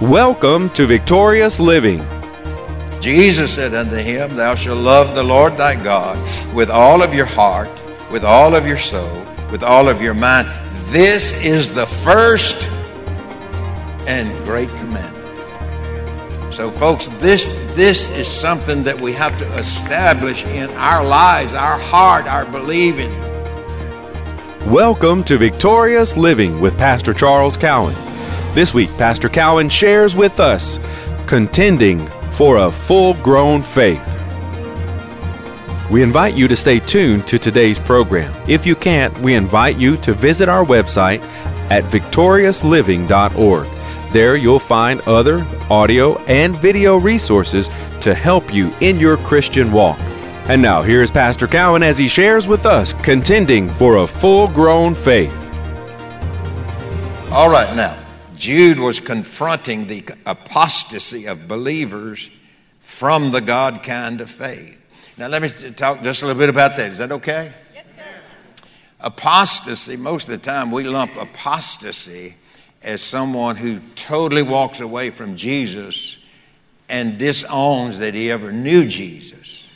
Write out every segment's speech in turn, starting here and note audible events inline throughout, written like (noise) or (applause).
Welcome to Victorious Living. Jesus said unto him, Thou shalt love the Lord thy God with all of your heart, with all of your soul, with all of your mind. This is the first and great commandment. So, folks, this, this is something that we have to establish in our lives, our heart, our believing. Welcome to Victorious Living with Pastor Charles Cowan. This week, Pastor Cowan shares with us contending for a full grown faith. We invite you to stay tuned to today's program. If you can't, we invite you to visit our website at victoriousliving.org. There you'll find other audio and video resources to help you in your Christian walk. And now, here's Pastor Cowan as he shares with us contending for a full grown faith. All right, now, Jude was confronting the apostasy of believers from the God kind of faith. Now, let me talk just a little bit about that. Is that okay? Yes, sir. Apostasy, most of the time we lump apostasy as someone who totally walks away from Jesus and disowns that he ever knew Jesus,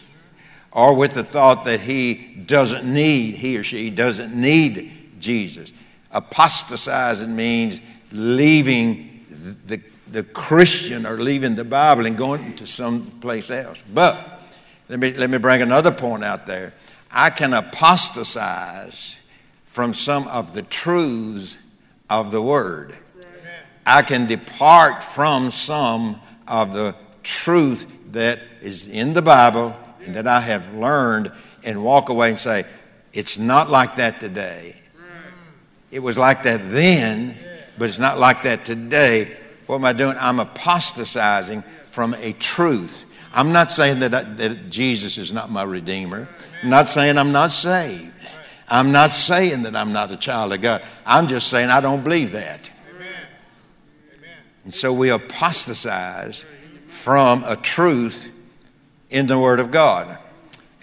or with the thought that he doesn't need, he or she doesn't need Jesus. Apostatizing means leaving the, the Christian or leaving the Bible and going to some place else. But let me, let me bring another point out there. I can apostatize from some of the truths of the Word. I can depart from some of the truth that is in the Bible and that I have learned and walk away and say, it's not like that today. It was like that then, but it's not like that today. What am I doing? I'm apostatizing from a truth. I'm not saying that, I, that Jesus is not my Redeemer. I'm not saying I'm not saved. I'm not saying that I'm not a child of God. I'm just saying I don't believe that. And so we apostatize from a truth in the Word of God.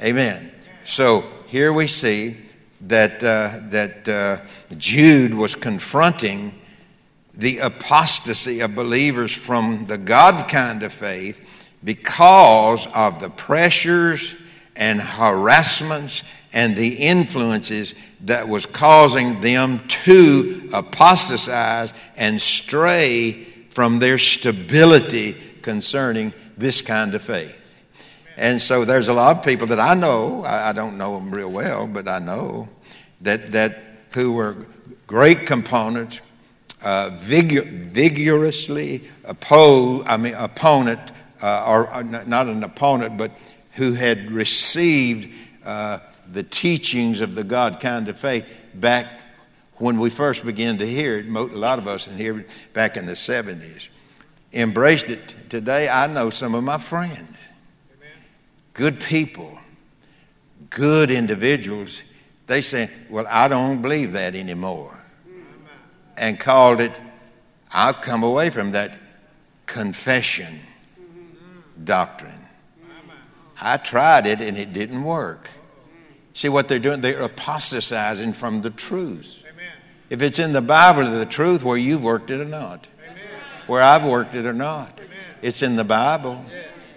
Amen. So here we see that, uh, that uh, Jude was confronting the apostasy of believers from the God kind of faith because of the pressures and harassments and the influences that was causing them to apostatize and stray from their stability concerning this kind of faith. And so there's a lot of people that I know, I don't know them real well, but I know that, that who were great components uh, vigor, vigorously oppose, I mean, opponent, uh, or, or, not an opponent, but who had received uh, the teachings of the God kind of faith back when we first began to hear it. A lot of us in here back in the 70s embraced it. Today, I know some of my friends, good people, good individuals. They say, "Well, I don't believe that anymore." And called it, I'll come away from that confession doctrine. I tried it and it didn't work. See what they're doing? They're apostatizing from the truth. If it's in the Bible, the truth, where you've worked it or not, where I've worked it or not, it's in the Bible.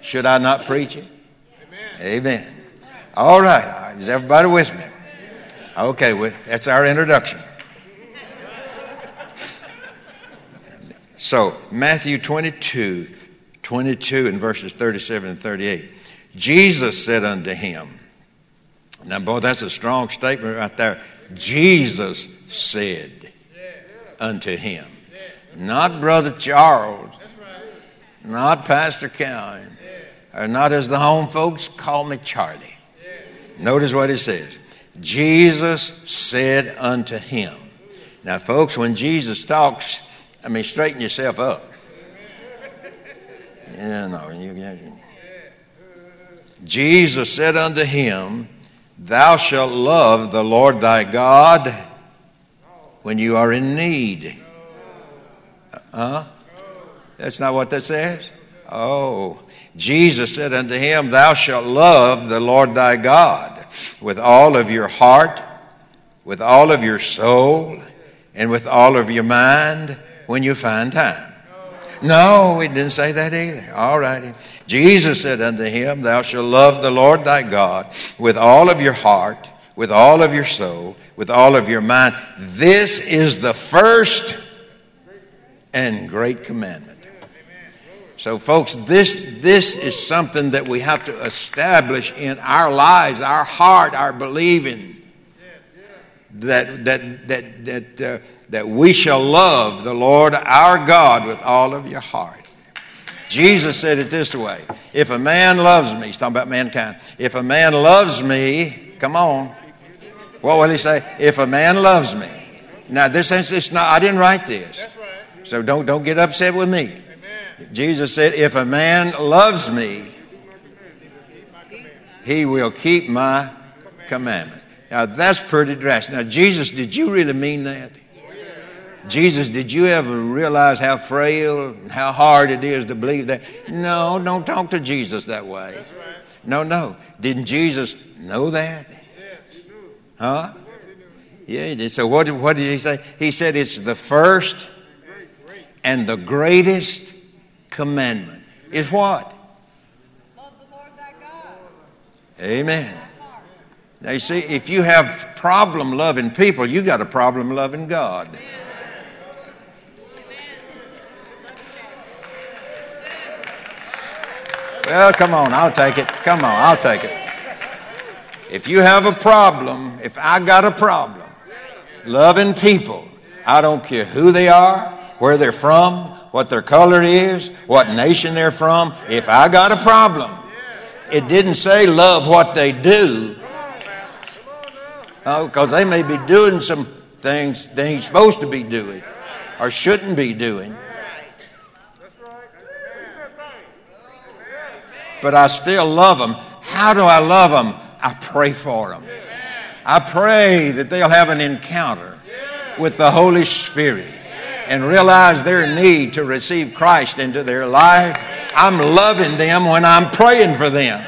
Should I not preach it? Amen. All right. Is everybody with me? Okay, well, that's our introduction. So, Matthew 22, 22 and verses 37 and 38. Jesus said unto him, now, boy, that's a strong statement right there. Jesus said unto him, not Brother Charles, not Pastor Cowan, or not as the home folks call me Charlie. Notice what it says. Jesus said unto him. Now, folks, when Jesus talks, I mean, straighten yourself up. You know, you, you, Jesus said unto him, Thou shalt love the Lord thy God when you are in need. Huh? That's not what that says? Oh. Jesus said unto him, Thou shalt love the Lord thy God with all of your heart, with all of your soul, and with all of your mind when you find time. No, he didn't say that either. All righty. Jesus said unto him, Thou shalt love the Lord thy God with all of your heart, with all of your soul, with all of your mind. This is the first and great commandment. So, folks, this, this is something that we have to establish in our lives, our heart, our believing. That, that, that, that, uh, that we shall love the Lord our God with all of your heart. Jesus said it this way If a man loves me, he's talking about mankind, if a man loves me, come on, what will he say? If a man loves me. Now, this is it's not, I didn't write this. So don't, don't get upset with me. Jesus said, If a man loves me, he will keep my commandments. Now, that's pretty drastic. Now, Jesus, did you really mean that? Jesus, did you ever realize how frail and how hard it is to believe that? No, don't talk to Jesus that way. No, no. Didn't Jesus know that? Yes. He knew. Huh? Yeah, he did. So what, what did he say? He said it's the first and the greatest commandment. Is what? Love the Lord thy God. Amen. Now you see, if you have problem loving people, you got a problem loving God. Well, come on, I'll take it. Come on, I'll take it. If you have a problem, if I got a problem, loving people, I don't care who they are, where they're from, what their color is, what nation they're from. If I got a problem, it didn't say love what they do. Oh, because they may be doing some things they ain't supposed to be doing or shouldn't be doing. But I still love them. How do I love them? I pray for them. I pray that they'll have an encounter with the Holy Spirit and realize their need to receive Christ into their life. I'm loving them when I'm praying for them.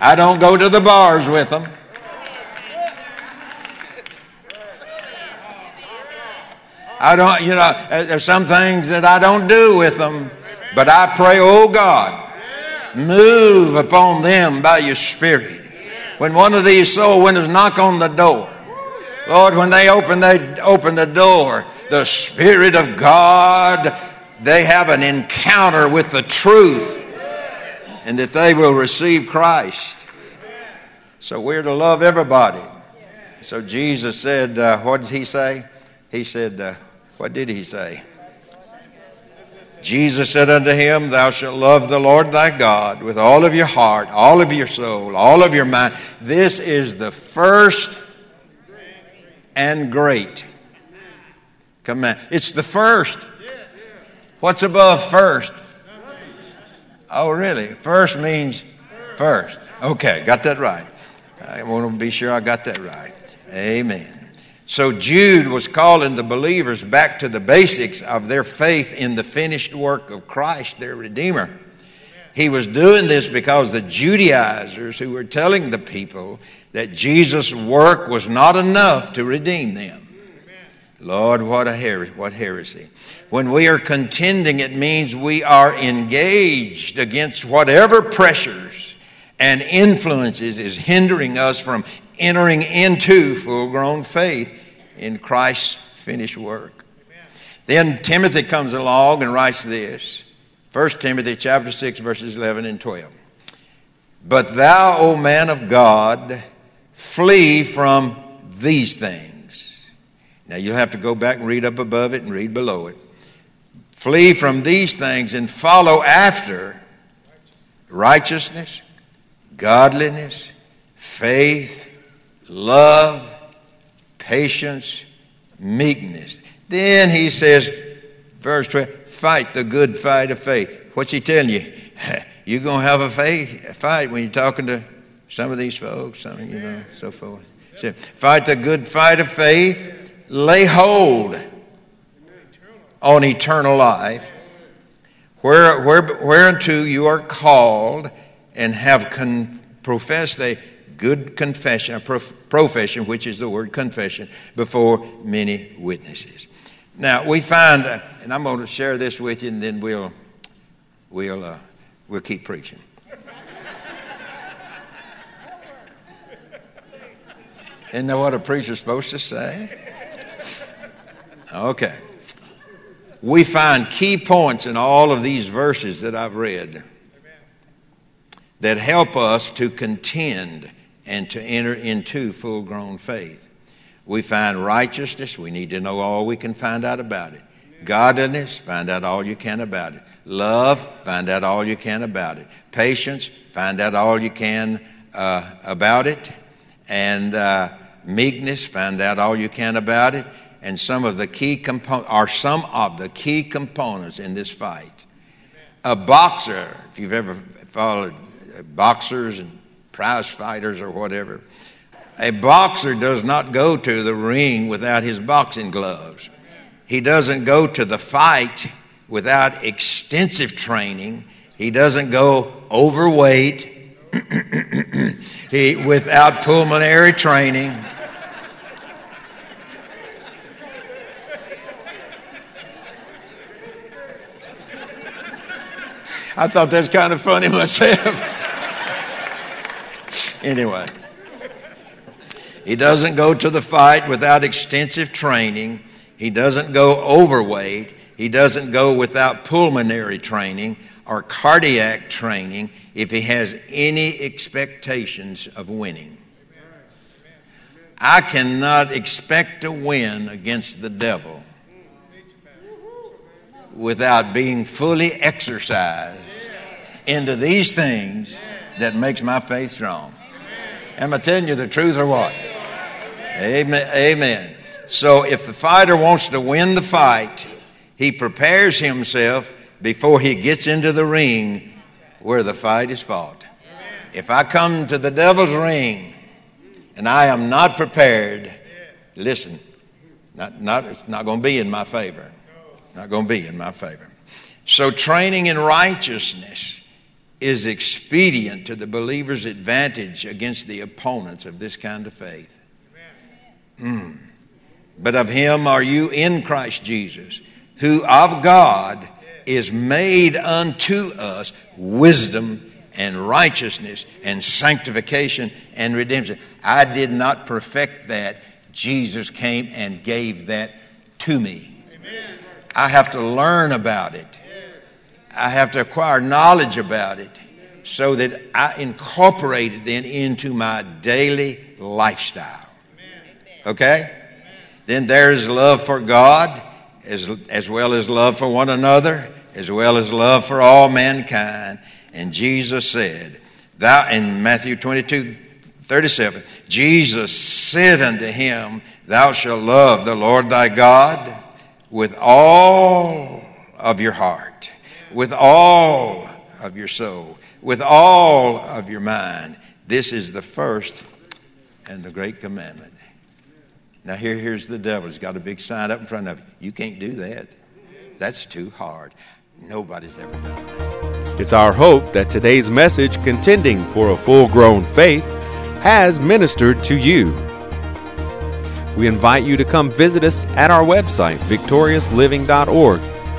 I don't go to the bars with them. I don't, you know, there's some things that I don't do with them, but I pray, oh God, move upon them by your Spirit. When one of these soul winners knock on the door, Lord, when they open, they open the door, the Spirit of God, they have an encounter with the truth and that they will receive Christ. So we're to love everybody. So Jesus said, uh, what did he say? He said, uh, what did he say? Jesus said unto him, Thou shalt love the Lord thy God with all of your heart, all of your soul, all of your mind. This is the first and great command. It's the first. What's above first? Oh, really? First means first. Okay, got that right. I want to be sure I got that right. Amen. So Jude was calling the believers back to the basics of their faith in the finished work of Christ, their Redeemer. He was doing this because the Judaizers who were telling the people that Jesus' work was not enough to redeem them. Lord, what a her- what heresy. When we are contending, it means we are engaged against whatever pressures and influences is hindering us from entering into full grown faith in Christ's finished work. Then Timothy comes along and writes this 1 Timothy chapter 6, verses 11 and 12. But thou, O man of God, flee from these things. Now you'll have to go back and read up above it and read below it. Flee from these things and follow after righteousness, godliness, faith, love, patience, meekness. Then he says, verse 12, fight the good fight of faith. What's he telling you? (laughs) You're going to have a faith a fight when you're talking to some of these folks, some, you know, so forth. So, fight the good fight of faith, lay hold on eternal life, where, where, whereunto you are called and have con- professed a good confession, a prof- profession, which is the word confession, before many witnesses. Now we find, uh, and I'm going to share this with you, and then we'll we'll uh, we'll keep preaching. Isn't that what a preacher's supposed to say? Okay. We find key points in all of these verses that I've read that help us to contend and to enter into full grown faith. We find righteousness, we need to know all we can find out about it. Godliness, find out all you can about it. Love, find out all you can about it. Patience, find out all you can uh, about it. And uh, meekness, find out all you can about it. And some of the key components are some of the key components in this fight. A boxer, if you've ever followed boxers and prize fighters or whatever, a boxer does not go to the ring without his boxing gloves. He doesn't go to the fight without extensive training. He doesn't go overweight (clears throat) he, without pulmonary training. I thought that's kind of funny myself. (laughs) anyway, he doesn't go to the fight without extensive training. He doesn't go overweight. He doesn't go without pulmonary training or cardiac training if he has any expectations of winning. I cannot expect to win against the devil without being fully exercised into these things that makes my faith strong. Am I telling you the truth or what? Amen. Amen. So if the fighter wants to win the fight, he prepares himself before he gets into the ring where the fight is fought. If I come to the devil's ring and I am not prepared, listen, not, not, it's not going to be in my favor. Not going to be in my favor. So, training in righteousness is expedient to the believer's advantage against the opponents of this kind of faith. Mm. But of him are you in Christ Jesus, who of God is made unto us wisdom and righteousness and sanctification and redemption. I did not perfect that. Jesus came and gave that to me. I have to learn about it. I have to acquire knowledge about it so that I incorporate it then into my daily lifestyle. Okay? Then there is love for God as, as well as love for one another, as well as love for all mankind. And Jesus said, Thou in Matthew 22, 37, Jesus said unto him, Thou shalt love the Lord thy God with all of your heart, with all of your soul, with all of your mind. This is the first and the great commandment. Now, here, here's the devil. He's got a big sign up in front of you. You can't do that. That's too hard. Nobody's ever done that. It's our hope that today's message, Contending for a Full Grown Faith, has ministered to you. We invite you to come visit us at our website, victoriousliving.org.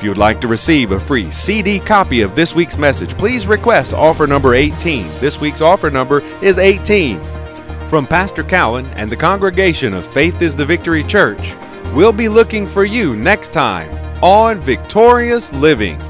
If you would like to receive a free CD copy of this week's message, please request offer number 18. This week's offer number is 18. From Pastor Cowan and the congregation of Faith is the Victory Church, we'll be looking for you next time on Victorious Living.